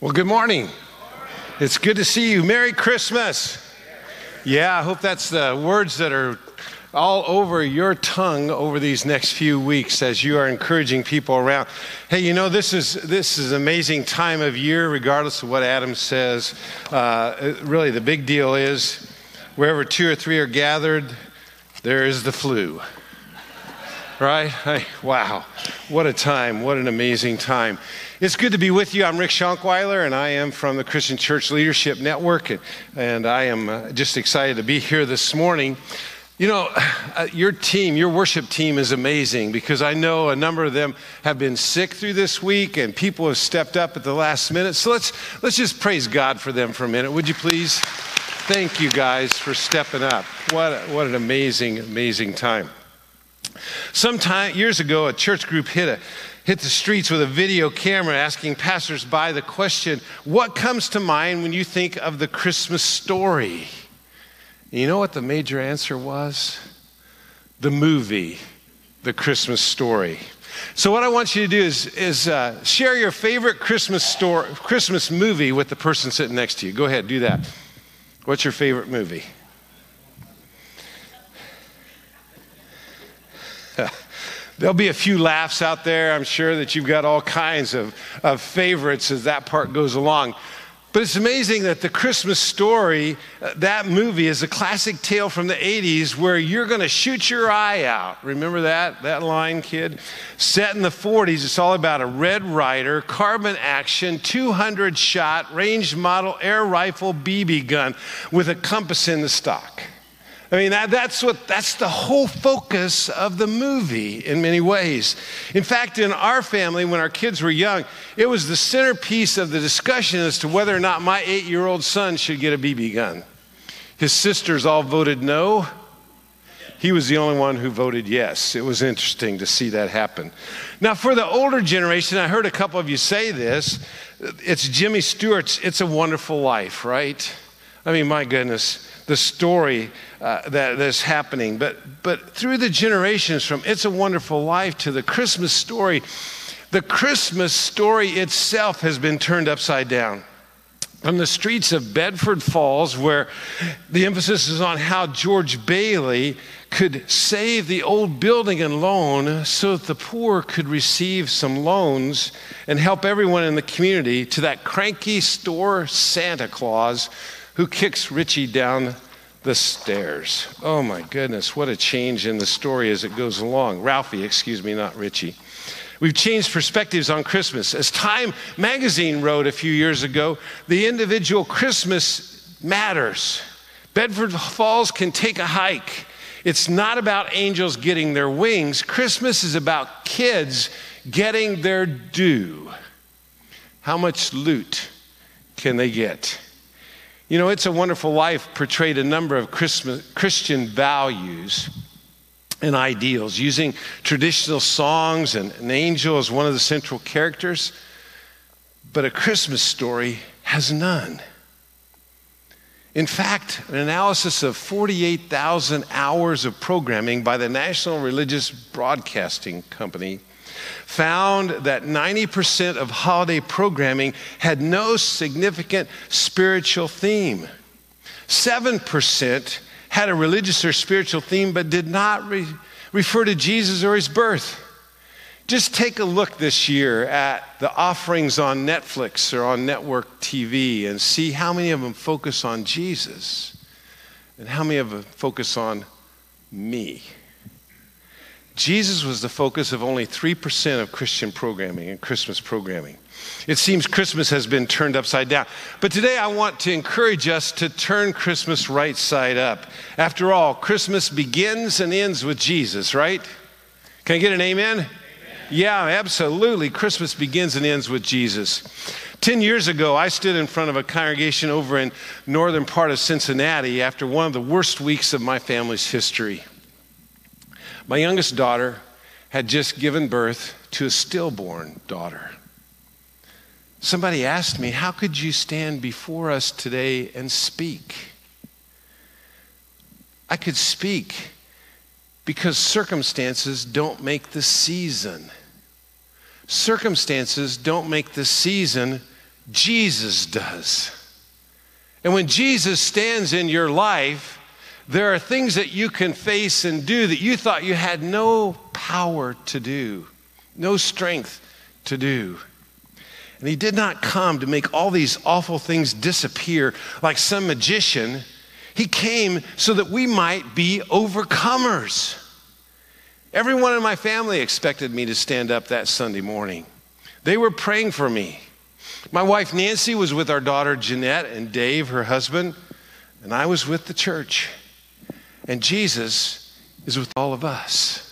Well, good morning. It's good to see you. Merry Christmas. Yeah, I hope that's the words that are all over your tongue over these next few weeks as you are encouraging people around. Hey, you know this is this is amazing time of year, regardless of what Adam says. Uh, really, the big deal is wherever two or three are gathered, there is the flu. Right? Hey, wow, what a time! What an amazing time! It's good to be with you. I'm Rick Shonkwiler, and I am from the Christian Church Leadership Network, and I am uh, just excited to be here this morning. You know, uh, your team, your worship team is amazing because I know a number of them have been sick through this week, and people have stepped up at the last minute. So let's let's just praise God for them for a minute, would you please? Thank you guys for stepping up. What what an amazing amazing time. Some time years ago, a church group hit a hit the streets with a video camera asking passersby the question, What comes to mind when you think of the Christmas story? And you know what the major answer was? The movie, The Christmas Story. So, what I want you to do is, is uh, share your favorite Christmas, story, Christmas movie with the person sitting next to you. Go ahead, do that. What's your favorite movie? There'll be a few laughs out there. I'm sure that you've got all kinds of, of favorites as that part goes along. But it's amazing that the Christmas story, uh, that movie, is a classic tale from the 80s where you're going to shoot your eye out. Remember that, that line, kid? Set in the 40s, it's all about a Red Ryder, carbine action, 200 shot, range model air rifle BB gun with a compass in the stock. I mean, that, that's what that's the whole focus of the movie in many ways. In fact, in our family, when our kids were young, it was the centerpiece of the discussion as to whether or not my eight-year-old son should get a BB gun. His sisters all voted no. He was the only one who voted yes. It was interesting to see that happen. Now, for the older generation, I heard a couple of you say this. It's Jimmy Stewart's It's a Wonderful Life, right? I mean, my goodness the story uh, that, that's happening. But, but through the generations, from It's a Wonderful Life to the Christmas story, the Christmas story itself has been turned upside down. From the streets of Bedford Falls, where the emphasis is on how George Bailey could save the old building and loan so that the poor could receive some loans and help everyone in the community, to that cranky store Santa Claus who kicks Richie down the stairs. Oh my goodness, what a change in the story as it goes along. Ralphie, excuse me, not Richie. We've changed perspectives on Christmas. As Time magazine wrote a few years ago, the individual Christmas matters. Bedford Falls can take a hike. It's not about angels getting their wings. Christmas is about kids getting their due. How much loot can they get? You know, It's a Wonderful Life portrayed a number of Christmas, Christian values and ideals, using traditional songs and an angel as one of the central characters. But a Christmas story has none. In fact, an analysis of 48,000 hours of programming by the National Religious Broadcasting Company found that 90% of holiday programming had no significant spiritual theme. 7% had a religious or spiritual theme but did not re- refer to Jesus or his birth. Just take a look this year at the offerings on Netflix or on network TV and see how many of them focus on Jesus and how many of them focus on me. Jesus was the focus of only 3% of Christian programming and Christmas programming. It seems Christmas has been turned upside down. But today I want to encourage us to turn Christmas right side up. After all, Christmas begins and ends with Jesus, right? Can I get an amen? amen? Yeah, absolutely. Christmas begins and ends with Jesus. Ten years ago, I stood in front of a congregation over in northern part of Cincinnati after one of the worst weeks of my family's history. My youngest daughter had just given birth to a stillborn daughter. Somebody asked me, How could you stand before us today and speak? I could speak because circumstances don't make the season. Circumstances don't make the season Jesus does. And when Jesus stands in your life, there are things that you can face and do that you thought you had no power to do, no strength to do. And he did not come to make all these awful things disappear like some magician. He came so that we might be overcomers. Everyone in my family expected me to stand up that Sunday morning. They were praying for me. My wife Nancy was with our daughter Jeanette and Dave, her husband, and I was with the church. And Jesus is with all of us.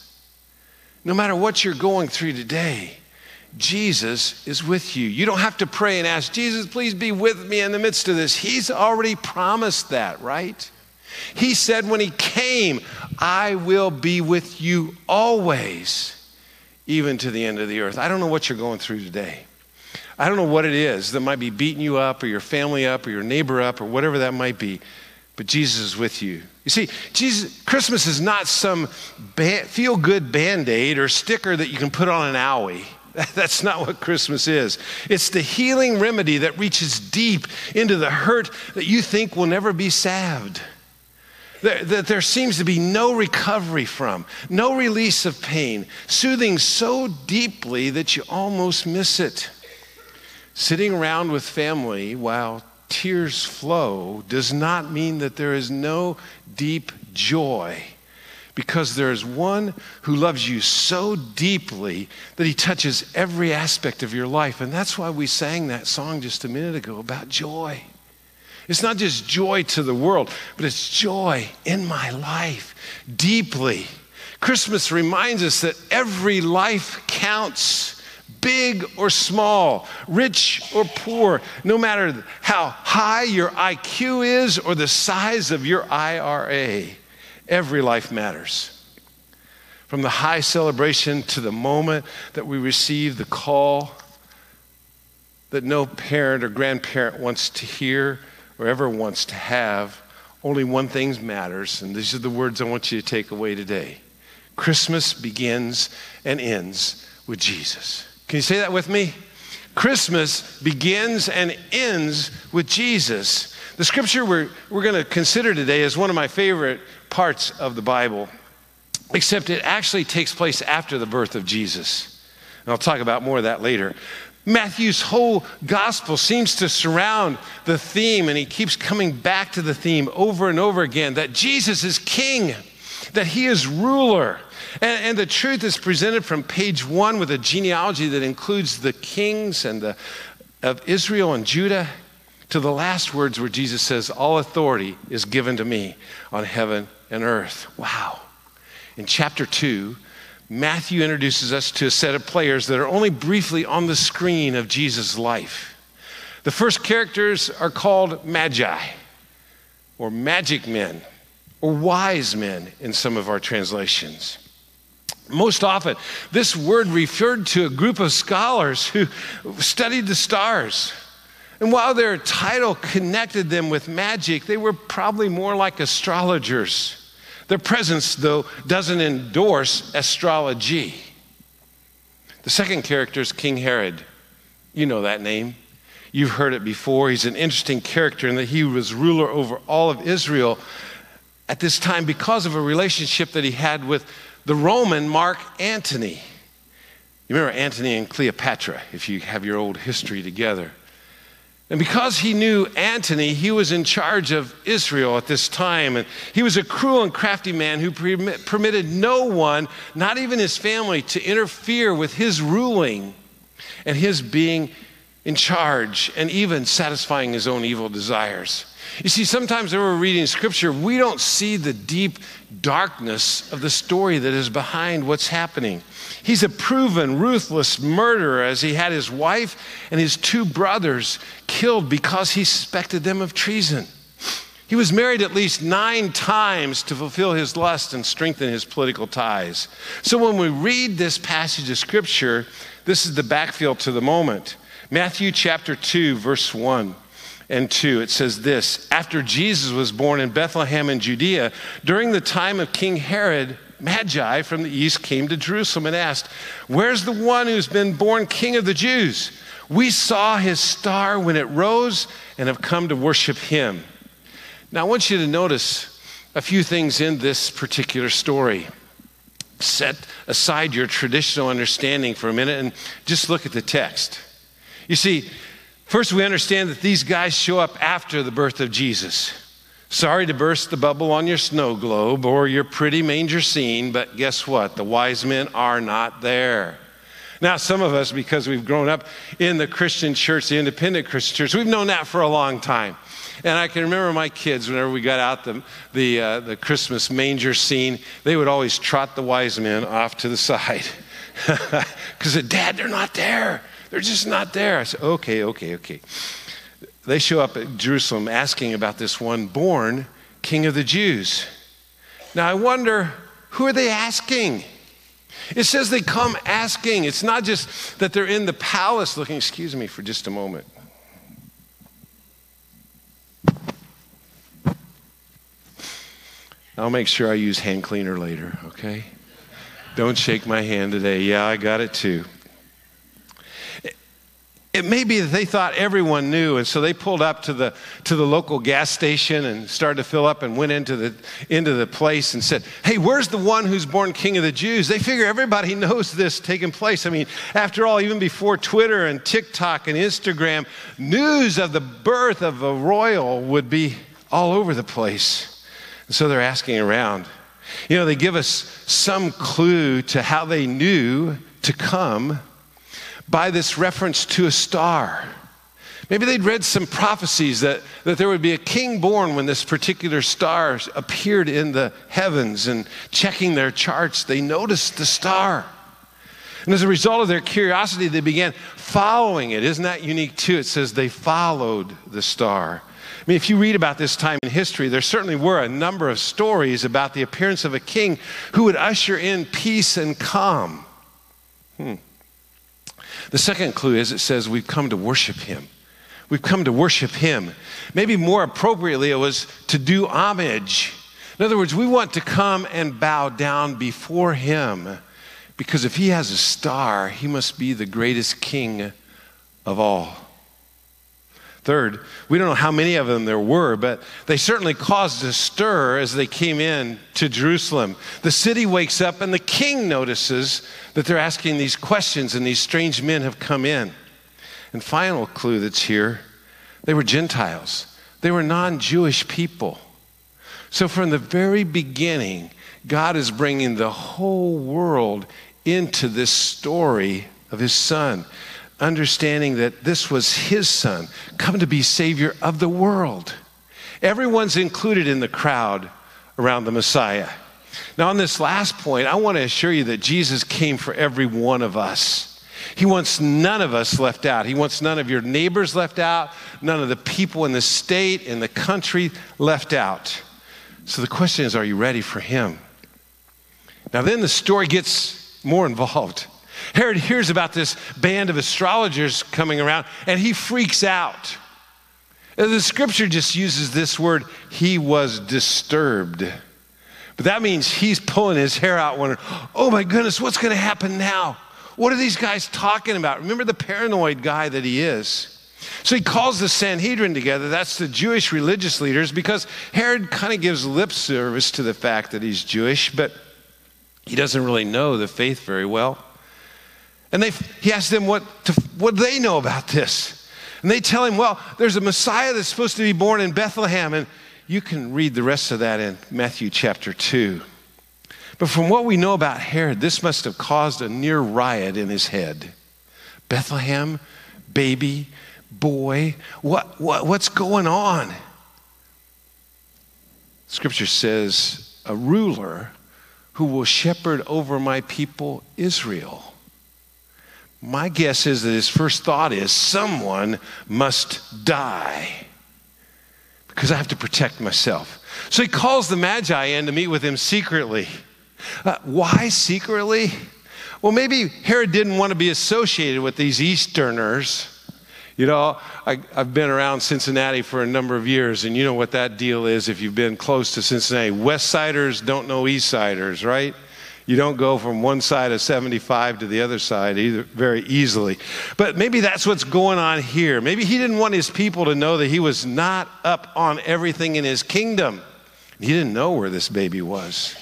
No matter what you're going through today, Jesus is with you. You don't have to pray and ask, Jesus, please be with me in the midst of this. He's already promised that, right? He said when He came, I will be with you always, even to the end of the earth. I don't know what you're going through today. I don't know what it is that might be beating you up, or your family up, or your neighbor up, or whatever that might be, but Jesus is with you. You see, Jesus, Christmas is not some feel good band aid or sticker that you can put on an owie. That's not what Christmas is. It's the healing remedy that reaches deep into the hurt that you think will never be salved. That there seems to be no recovery from, no release of pain, soothing so deeply that you almost miss it. Sitting around with family while tears flow does not mean that there is no deep joy because there is one who loves you so deeply that he touches every aspect of your life. And that's why we sang that song just a minute ago about joy. It's not just joy to the world, but it's joy in my life deeply. Christmas reminds us that every life counts, big or small, rich or poor, no matter how high your IQ is or the size of your IRA. Every life matters. From the high celebration to the moment that we receive the call that no parent or grandparent wants to hear or ever wants to have, only one thing matters, and these are the words I want you to take away today. Christmas begins and ends with Jesus. Can you say that with me? Christmas begins and ends with Jesus. The scripture we're, we're going to consider today is one of my favorite parts of the Bible, except it actually takes place after the birth of Jesus. And I'll talk about more of that later. Matthew's whole gospel seems to surround the theme, and he keeps coming back to the theme over and over again that Jesus is king, that he is ruler. And, and, the truth is presented from page one with a genealogy that includes the kings and the, of Israel and Judah to the last words where Jesus says, All authority is given to me on heaven and earth. Wow. In chapter 2, Matthew introduces us to a set of players that are only briefly on the screen of Jesus' life. The first characters are called magi, or magic men, or wise men in some of our translations. Most often, this word referred to a group of scholars who studied the stars. And while their title connected them with magic, they were probably more like astrologers. Their presence, though, doesn't endorse astrology. The second character is King Herod. You know that name. You've heard it before. He's an interesting character in that he was ruler over all of Israel at this time because of a relationship that he had with the Roman Mark Antony. You remember Antony and Cleopatra, if you have your old history together. And because he knew Antony, he was in charge of Israel at this time. And he was a cruel and crafty man who permitted no one, not even his family, to interfere with his ruling and his being in charge and even satisfying his own evil desires. You see, sometimes when we're reading scripture, we don't see the deep darkness of the story that is behind what's happening. He's a proven, ruthless murderer as he had his wife and his two brothers killed because he suspected them of treason. He was married at least nine times to fulfill his lust and strengthen his political ties. So when we read this passage of scripture, this is the backfill to the moment. Matthew chapter 2, verse 1 and 2. It says this After Jesus was born in Bethlehem in Judea, during the time of King Herod, Magi from the east came to Jerusalem and asked, Where's the one who's been born king of the Jews? We saw his star when it rose and have come to worship him. Now, I want you to notice a few things in this particular story. Set aside your traditional understanding for a minute and just look at the text. You see, first we understand that these guys show up after the birth of Jesus. Sorry to burst the bubble on your snow globe or your pretty manger scene, but guess what? The wise men are not there. Now, some of us, because we've grown up in the Christian church, the independent Christian church, we've known that for a long time. And I can remember my kids, whenever we got out the, the, uh, the Christmas manger scene, they would always trot the wise men off to the side. Because, Dad, they're not there. They're just not there. I said, okay, okay, okay. They show up at Jerusalem asking about this one born king of the Jews. Now, I wonder, who are they asking? It says they come asking. It's not just that they're in the palace looking, excuse me for just a moment. I'll make sure I use hand cleaner later, okay? Don't shake my hand today. Yeah, I got it too. It may be that they thought everyone knew, and so they pulled up to the, to the local gas station and started to fill up and went into the, into the place and said, Hey, where's the one who's born king of the Jews? They figure everybody knows this taking place. I mean, after all, even before Twitter and TikTok and Instagram, news of the birth of a royal would be all over the place. And so they're asking around. You know, they give us some clue to how they knew to come by this reference to a star. Maybe they'd read some prophecies that, that there would be a king born when this particular star appeared in the heavens, and checking their charts, they noticed the star. And as a result of their curiosity, they began following it. Isn't that unique too? It says they followed the star. I mean, if you read about this time in history, there certainly were a number of stories about the appearance of a king who would usher in peace and calm. Hmm. The second clue is it says we've come to worship him. We've come to worship him. Maybe more appropriately, it was to do homage. In other words, we want to come and bow down before him because if he has a star, he must be the greatest king of all. Third, we don't know how many of them there were, but they certainly caused a stir as they came in to Jerusalem. The city wakes up, and the king notices that they're asking these questions, and these strange men have come in. And final clue that's here they were Gentiles, they were non Jewish people. So from the very beginning, God is bringing the whole world into this story of his son understanding that this was his son, come to be Savior of the world. Everyone's included in the crowd around the Messiah. Now, on this last point, I want to assure you that Jesus came for every one of us. He wants none of us left out. He wants none of your neighbors left out, none of the people in the state, in the country left out. So the question is are you ready for Him? Now, then the story gets more involved. Herod hears about this band of astrologers coming around and he freaks out. The scripture just uses this word, he was disturbed. But that means he's pulling his hair out, wondering, oh my goodness, what's going to happen now? What are these guys talking about? Remember the paranoid guy that he is. So he calls the Sanhedrin together. That's the Jewish religious leaders because Herod kind of gives lip service to the fact that he's Jewish, but he doesn't really know the faith very well. And they, he asked them what, to, what they know about this. And they tell him, well, there's a Messiah that's supposed to be born in Bethlehem. And you can read the rest of that in Matthew chapter 2. But from what we know about Herod, this must have caused a near riot in his head. Bethlehem, baby, boy, what, what, what's going on? Scripture says, a ruler who will shepherd over my people Israel. My guess is that his first thought is someone must die because I have to protect myself. So he calls the Magi in to meet with him secretly. Uh, why secretly? Well, maybe Herod didn't want to be associated with these Easterners. You know, I, have been around Cincinnati for a number of years, and you know what that deal is if you've been close to Cincinnati. West Siders don't know East Siders, right? You don't go from one side of 75 to the other side either very easily. But maybe that's what's going on here. Maybe he didn't want his people to know that he was not up on everything in his kingdom. He didn't know where this baby was.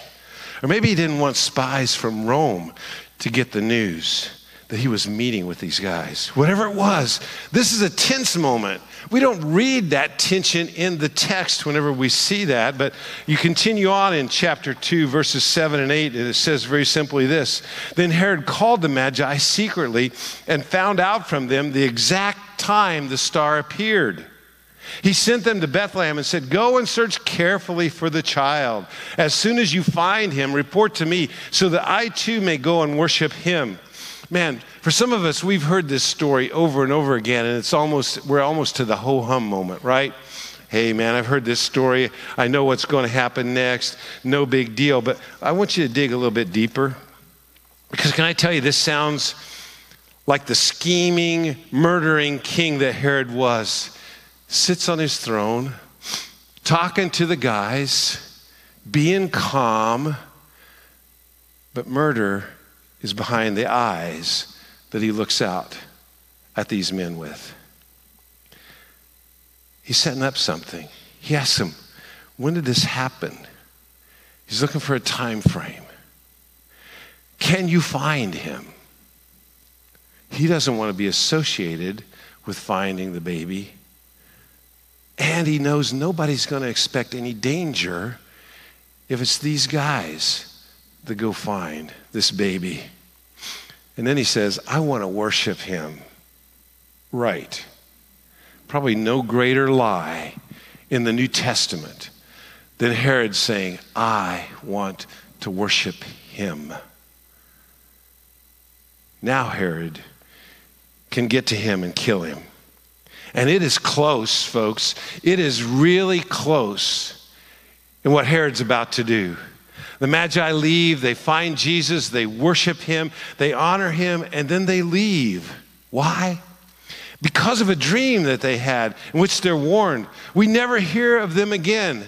Or maybe he didn't want spies from Rome to get the news that he was meeting with these guys. Whatever it was, this is a tense moment. We don't read that tension in the text whenever we see that, but you continue on in chapter 2, verses 7 and 8, and it says very simply this Then Herod called the Magi secretly and found out from them the exact time the star appeared. He sent them to Bethlehem and said, Go and search carefully for the child. As soon as you find him, report to me so that I too may go and worship him. Man, for some of us, we've heard this story over and over again, and it's almost, we're almost to the ho hum moment, right? Hey, man, I've heard this story. I know what's going to happen next. No big deal. But I want you to dig a little bit deeper. Because can I tell you, this sounds like the scheming, murdering king that Herod was sits on his throne, talking to the guys, being calm, but murder is behind the eyes that he looks out at these men with. He's setting up something. He asks them, When did this happen? He's looking for a time frame. Can you find him? He doesn't want to be associated with finding the baby. And he knows nobody's going to expect any danger if it's these guys that go find this baby. And then he says, I want to worship him. Right. Probably no greater lie in the New Testament than Herod saying, I want to worship him. Now Herod can get to him and kill him. And it is close, folks. It is really close in what Herod's about to do. The Magi leave, they find Jesus, they worship him, they honor him, and then they leave. Why? Because of a dream that they had in which they're warned. We never hear of them again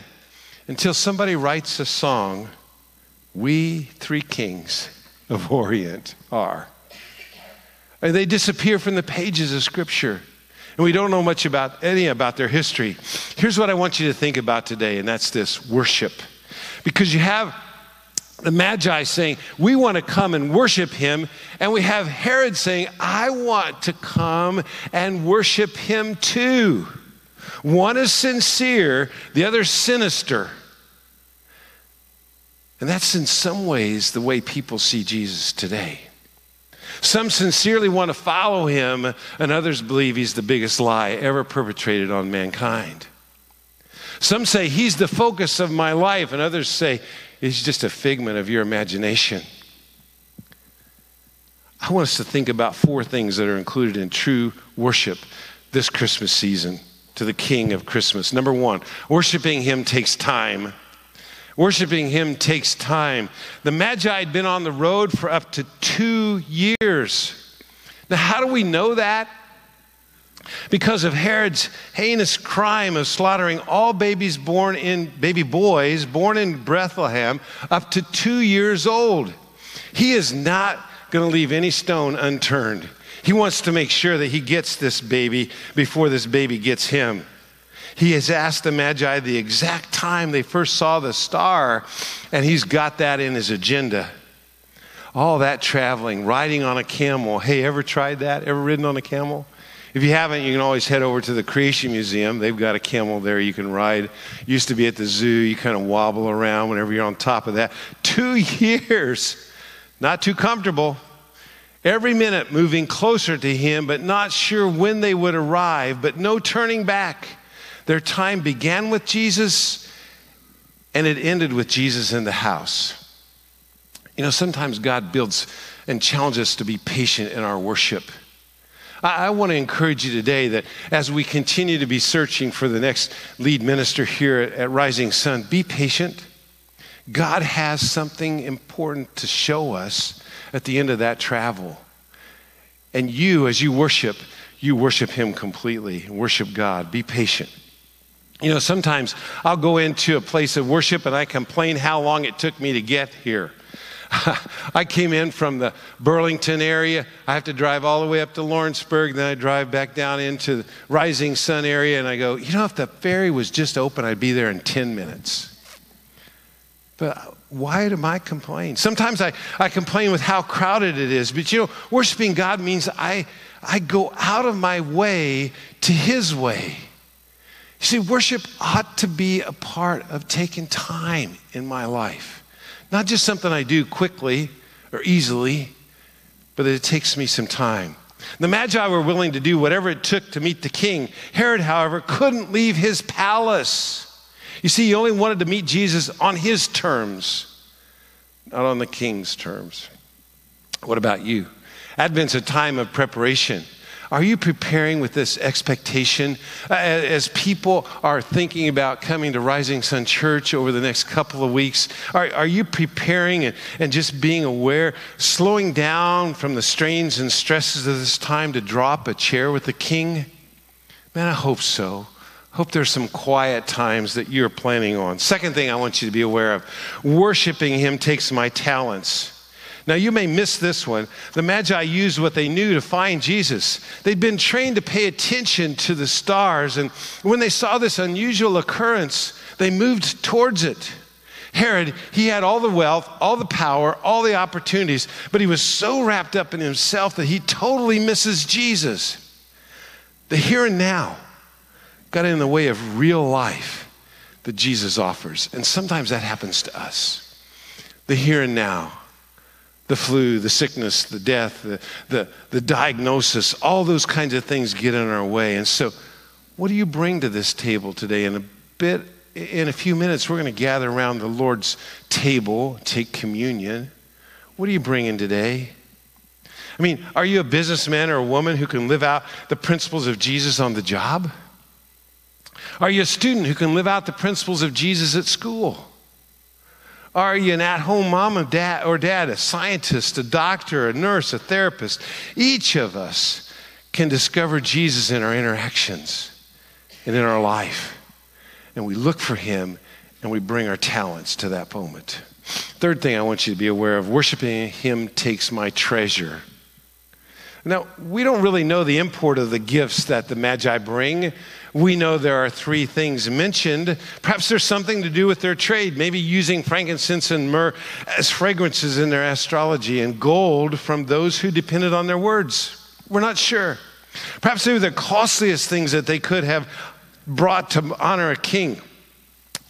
until somebody writes a song, We Three Kings of Orient are. And they disappear from the pages of Scripture and we don't know much about any about their history. Here's what I want you to think about today, and that's this worship. Because you have the Magi saying, We want to come and worship him. And we have Herod saying, I want to come and worship him too. One is sincere, the other sinister. And that's in some ways the way people see Jesus today. Some sincerely want to follow him, and others believe he's the biggest lie ever perpetrated on mankind. Some say he's the focus of my life, and others say he's just a figment of your imagination. I want us to think about four things that are included in true worship this Christmas season to the King of Christmas. Number one, worshiping him takes time. Worshiping him takes time. The Magi had been on the road for up to two years. Now, how do we know that? Because of Herod's heinous crime of slaughtering all babies born in baby boys born in Bethlehem up to two years old. He is not going to leave any stone unturned. He wants to make sure that he gets this baby before this baby gets him. He has asked the Magi the exact time they first saw the star, and he's got that in his agenda. All that traveling, riding on a camel. Hey, ever tried that? Ever ridden on a camel? If you haven't, you can always head over to the Creation Museum. They've got a camel there you can ride. Used to be at the zoo. You kind of wobble around whenever you're on top of that. Two years. Not too comfortable. Every minute moving closer to him, but not sure when they would arrive, but no turning back. Their time began with Jesus and it ended with Jesus in the house. You know, sometimes God builds and challenges us to be patient in our worship. I, I want to encourage you today that as we continue to be searching for the next lead minister here at, at Rising Sun, be patient. God has something important to show us at the end of that travel. And you, as you worship, you worship Him completely. Worship God. Be patient. You know, sometimes I'll go into a place of worship and I complain how long it took me to get here. I came in from the Burlington area. I have to drive all the way up to Lawrenceburg. Then I drive back down into the Rising Sun area. And I go, you know, if the ferry was just open, I'd be there in 10 minutes. But why do I complain? Sometimes I, I complain with how crowded it is. But you know, worshiping God means I, I go out of my way to His way. You see, worship ought to be a part of taking time in my life. Not just something I do quickly or easily, but that it takes me some time. The Magi were willing to do whatever it took to meet the king. Herod, however, couldn't leave his palace. You see, he only wanted to meet Jesus on his terms, not on the king's terms. What about you? Advent's a time of preparation. Are you preparing with this expectation uh, as people are thinking about coming to Rising Sun Church over the next couple of weeks? Are, are you preparing and, and just being aware, slowing down from the strains and stresses of this time to drop a chair with the King? Man, I hope so. Hope there's some quiet times that you're planning on. Second thing I want you to be aware of worshiping Him takes my talents. Now, you may miss this one. The Magi used what they knew to find Jesus. They'd been trained to pay attention to the stars, and when they saw this unusual occurrence, they moved towards it. Herod, he had all the wealth, all the power, all the opportunities, but he was so wrapped up in himself that he totally misses Jesus. The here and now got in the way of real life that Jesus offers. And sometimes that happens to us. The here and now the flu, the sickness, the death, the, the, the diagnosis, all those kinds of things get in our way. And so, what do you bring to this table today? In a bit, in a few minutes, we're going to gather around the Lord's table, take communion. What are you bringing today? I mean, are you a businessman or a woman who can live out the principles of Jesus on the job? Are you a student who can live out the principles of Jesus at school? Are you an at home mom dad, or dad, a scientist, a doctor, a nurse, a therapist? Each of us can discover Jesus in our interactions and in our life. And we look for him and we bring our talents to that moment. Third thing I want you to be aware of worshiping him takes my treasure. Now, we don't really know the import of the gifts that the Magi bring. We know there are three things mentioned. Perhaps there's something to do with their trade, maybe using frankincense and myrrh as fragrances in their astrology and gold from those who depended on their words. We're not sure. Perhaps they were the costliest things that they could have brought to honor a king.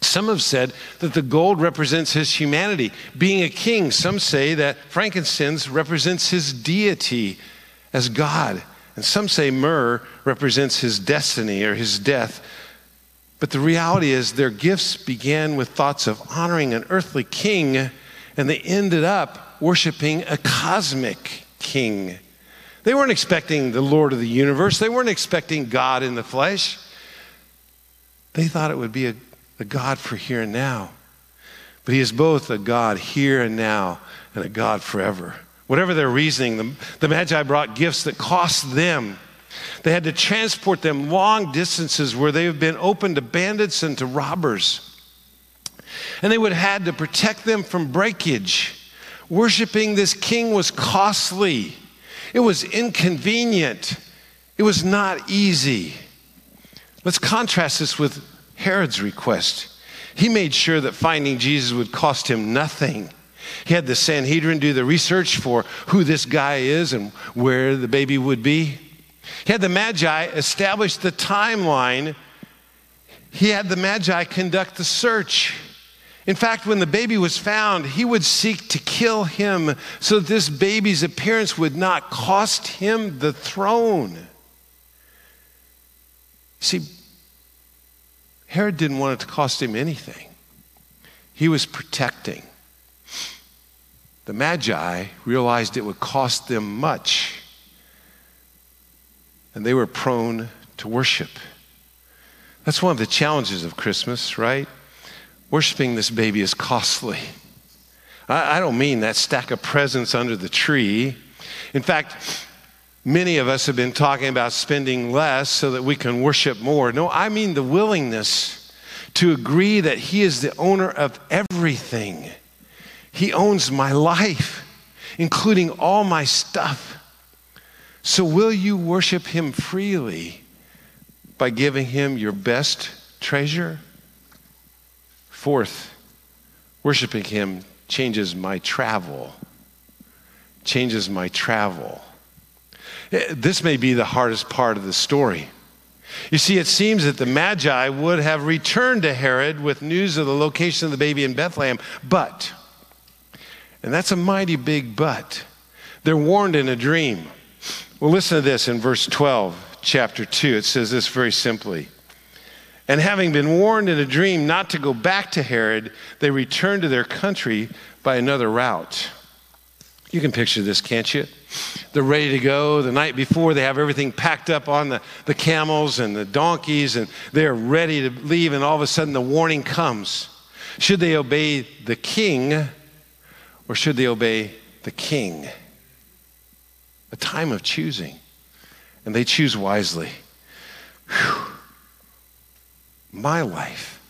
Some have said that the gold represents his humanity, being a king. Some say that frankincense represents his deity as God. And some say myrrh represents his destiny or his death. But the reality is, their gifts began with thoughts of honoring an earthly king, and they ended up worshiping a cosmic king. They weren't expecting the Lord of the universe, they weren't expecting God in the flesh. They thought it would be a, a God for here and now. But he is both a God here and now and a God forever. Whatever their reasoning, the, the Magi brought gifts that cost them. They had to transport them long distances where they have been open to bandits and to robbers. And they would have had to protect them from breakage. Worshipping this king was costly, it was inconvenient, it was not easy. Let's contrast this with Herod's request. He made sure that finding Jesus would cost him nothing. He had the Sanhedrin do the research for who this guy is and where the baby would be. He had the Magi establish the timeline. He had the Magi conduct the search. In fact, when the baby was found, he would seek to kill him so that this baby's appearance would not cost him the throne. See, Herod didn't want it to cost him anything, he was protecting. The Magi realized it would cost them much, and they were prone to worship. That's one of the challenges of Christmas, right? Worshiping this baby is costly. I, I don't mean that stack of presents under the tree. In fact, many of us have been talking about spending less so that we can worship more. No, I mean the willingness to agree that He is the owner of everything He owns my life, including all my stuff. So, will you worship Him freely by giving Him your best treasure? Fourth, worshiping Him changes my travel. Changes my travel. Eh, this may be the hardest part of the story. You see, it seems that the Magi would have returned to Herod with news of the location of the baby in Bethlehem, but, and that's a mighty big but, they're warned in a dream. Well, listen to this in verse 12, chapter 2. It says this very simply. And having been warned in a dream not to go back to Herod, they returned to their country by another route. You can picture this, can't you? They're ready to go. The night before, they have everything packed up on the, the camels and the donkeys, and they're ready to leave, and all of a sudden the warning comes. Should they obey the king, or should they obey the king? A time of choosing. And they choose wisely. Whew. My life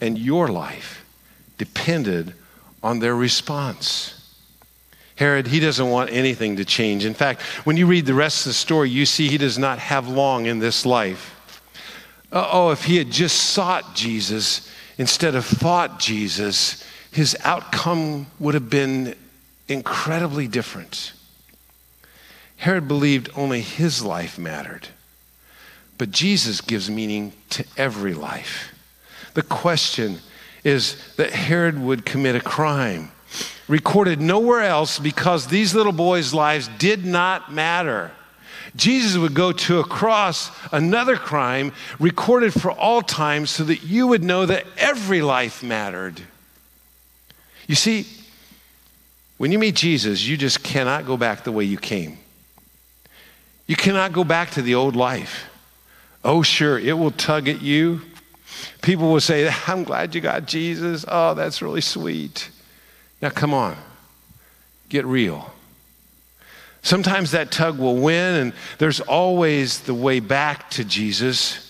and your life depended on their response. Herod, he doesn't want anything to change. In fact, when you read the rest of the story, you see he does not have long in this life. Oh, if he had just sought Jesus instead of fought Jesus, his outcome would have been incredibly different. Herod believed only his life mattered, but Jesus gives meaning to every life. The question is that Herod would commit a crime recorded nowhere else because these little boys' lives did not matter. Jesus would go to a cross, another crime recorded for all time, so that you would know that every life mattered. You see, when you meet Jesus, you just cannot go back the way you came. You cannot go back to the old life. Oh, sure, it will tug at you. People will say, I'm glad you got Jesus. Oh, that's really sweet. Now, come on, get real. Sometimes that tug will win, and there's always the way back to Jesus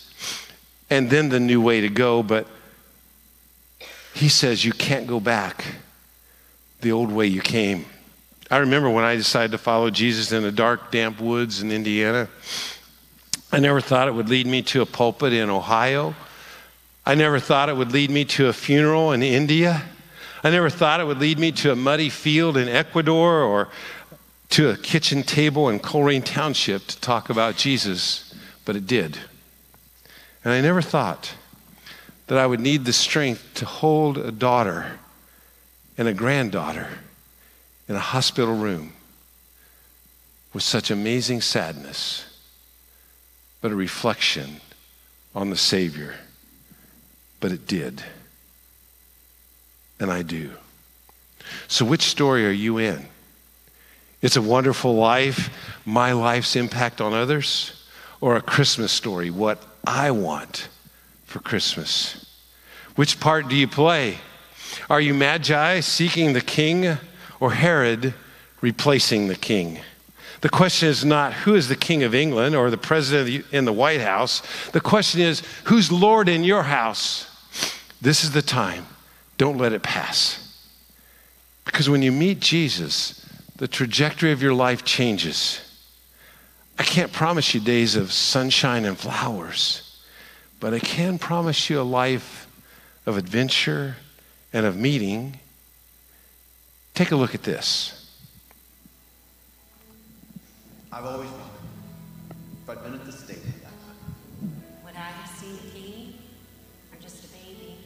and then the new way to go, but he says you can't go back the old way you came. I remember when I decided to follow Jesus in the dark, damp woods in Indiana. I never thought it would lead me to a pulpit in Ohio. I never thought it would lead me to a funeral in India. I never thought it would lead me to a muddy field in Ecuador or to a kitchen table in Colerain Township to talk about Jesus, but it did. And I never thought that I would need the strength to hold a daughter and a granddaughter in a hospital room with such amazing sadness, but a reflection on the Savior. But it did and I do. So, which story are you in? It's a wonderful life, my life's impact on others, or a Christmas story, what I want for Christmas? Which part do you play? Are you Magi seeking the king, or Herod replacing the king? The question is not who is the king of England or the president in the White House. The question is who's Lord in your house? This is the time don't let it pass. Because when you meet Jesus, the trajectory of your life changes. I can't promise you days of sunshine and flowers, but I can promise you a life of adventure and of meeting. Take a look at this. I've always wondered if I'd been at the baby?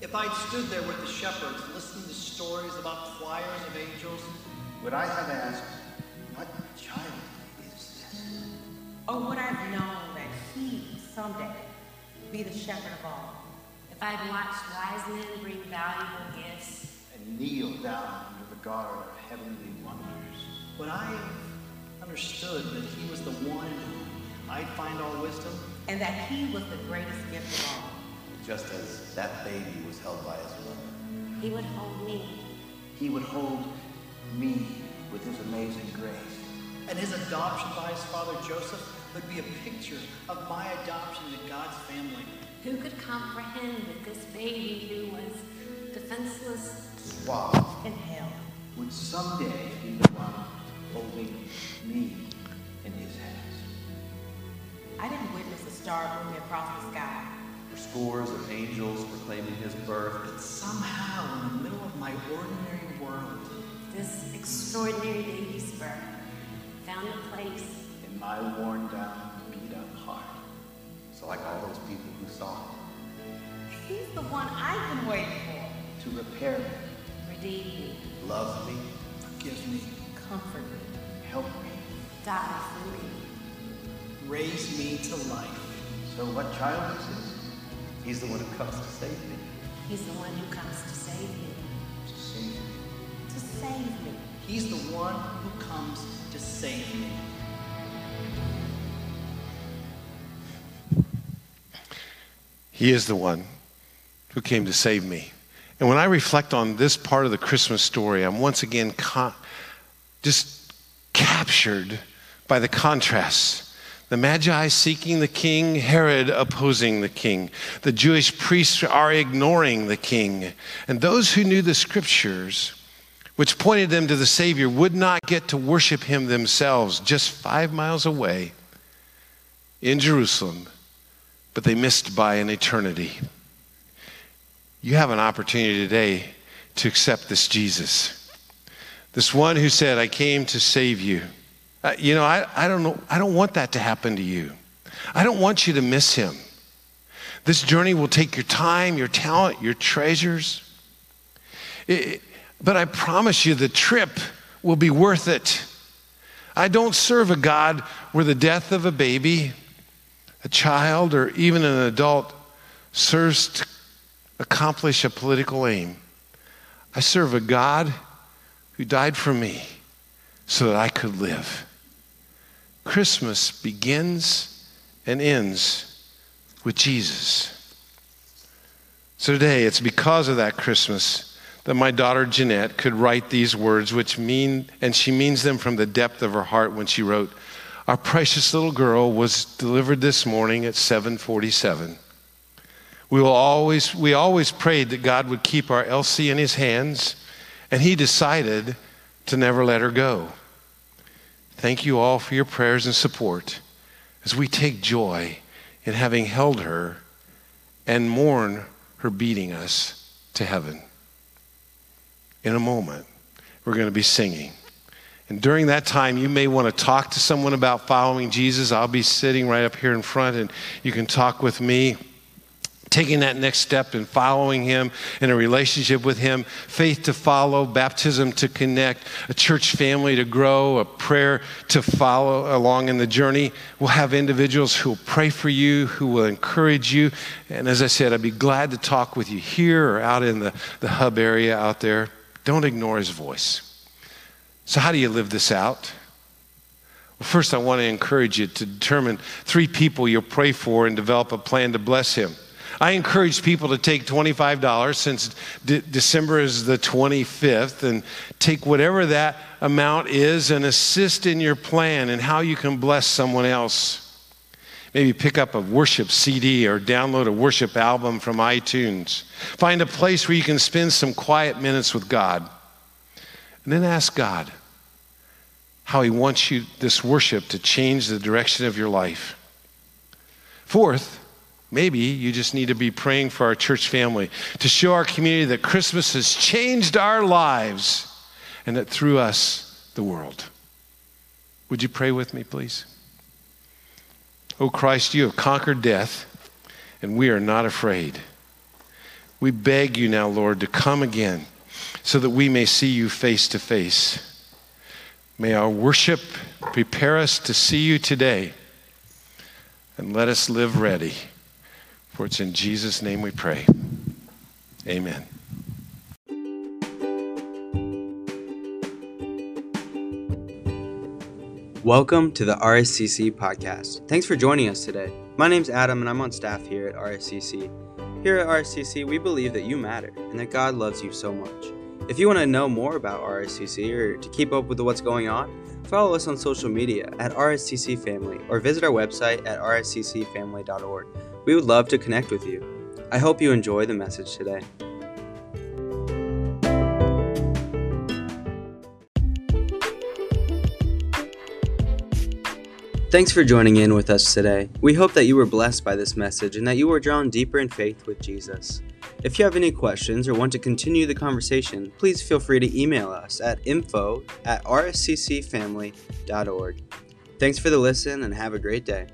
If I'd stood there with the shepherds listening to stories about choirs of angels, would I have asked, what child is this? Or would I have known that he someday would be the shepherd of all? If I'd watched wise men bring valuable gifts and kneel down under the guard of heavenly wonders, would I understood that he was the one in whom I'd find all wisdom? And that he was the greatest gift of all just as that baby was held by his mother. He would hold me. He would hold me with his amazing grace. And his adoption by his father Joseph would be a picture of my adoption into God's family. Who could comprehend that this baby who was defenseless swallowed in hell. would someday be the one holding me in his hands. I didn't witness a star moving across the sky. for scores of angels proclaiming his birth. But somehow, in the middle of my ordinary world, This extraordinary baby's birth found a place. in my worn down, So, like all those people who saw him, He's the one I've been waiting for. to repair me, Redeem me. love me, forgive me, Comfort me. help me, Die for me. raise me to life. So what child is this? he's the one who comes to save me. He's the one who comes to save you. To save me. To save me. He's the one who comes to save me. He is the one who came to save me. And when I reflect on this part of the Christmas story, I'm once again just captured by the contrast. The Magi seeking the king, Herod opposing the king. The Jewish priests are ignoring the king. And those who knew the scriptures, which pointed them to the Savior, would not get to worship him themselves just five miles away in Jerusalem but they missed by an eternity. You have an opportunity today to accept this Jesus. This one who said, I came to save you. Uh, you know, I, I don't know, I don't want that to happen to you. I don't want you to miss him. This journey will take your time, your talent, your treasures. It- but I promise you, the trip will be worth it. I don't serve a God where the death of a baby, a child, or even an adult serves to accomplish a political aim. I serve a God who died for me so that I could live. Christmas begins and ends with Jesus. So today, it's because of that Christmas that my daughter Jeanette could write these words, which mean, and she means them from the depth of her heart when she wrote, Our precious little girl was delivered this morning at 747. We will always, we always prayed that God would keep our Elsie in his hands, and he decided to never let her go. Thank you all for your prayers and support as we take joy in having held her and mourn her beating us to heaven. In a moment, we're going to be singing. And during that time, you may want to talk to someone about following Jesus. I'll be sitting right up here in front, and you can talk with me. Taking that next step and following Him in a relationship with Him, faith to follow, baptism to connect, a church family to grow, a prayer to follow along in the journey. We'll have individuals who will pray for you, who will encourage you. And as I said, I'd be glad to talk with you here or out in the, the hub area out there. Don't ignore His voice. So, how do you live this out? Well, first, I want to encourage you to determine three people you'll pray for and develop a plan to bless him. I encourage people to take $25 since de- December is the 25th and take whatever that amount is and assist in your plan and how you can bless someone else. Maybe pick up a worship CD or download a worship album from iTunes. Find a place where you can spend some quiet minutes with God. And then ask God how He wants you, this worship, to change the direction of your life. Fourth, maybe you just need to be praying for our church family to show our community that Christmas has changed our lives and that through us, the world. Would you pray with me, please? Oh Christ, you have conquered death, and we are not afraid. We beg you now, Lord, to come again so that we may see you face to face. May our worship prepare us to see you today and let us live ready. For it's in Jesus' name we pray. Amen. Welcome to the RSCC podcast. Thanks for joining us today. My name's Adam and I'm on staff here at RSCC. Here at RSCC, we believe that you matter and that God loves you so much. If you want to know more about RSCC or to keep up with what's going on, follow us on social media at RSCC Family or visit our website at rsccfamily.org. We would love to connect with you. I hope you enjoy the message today. Thanks for joining in with us today. We hope that you were blessed by this message and that you were drawn deeper in faith with Jesus. If you have any questions or want to continue the conversation, please feel free to email us at info at rsccfamily.org. Thanks for the listen and have a great day.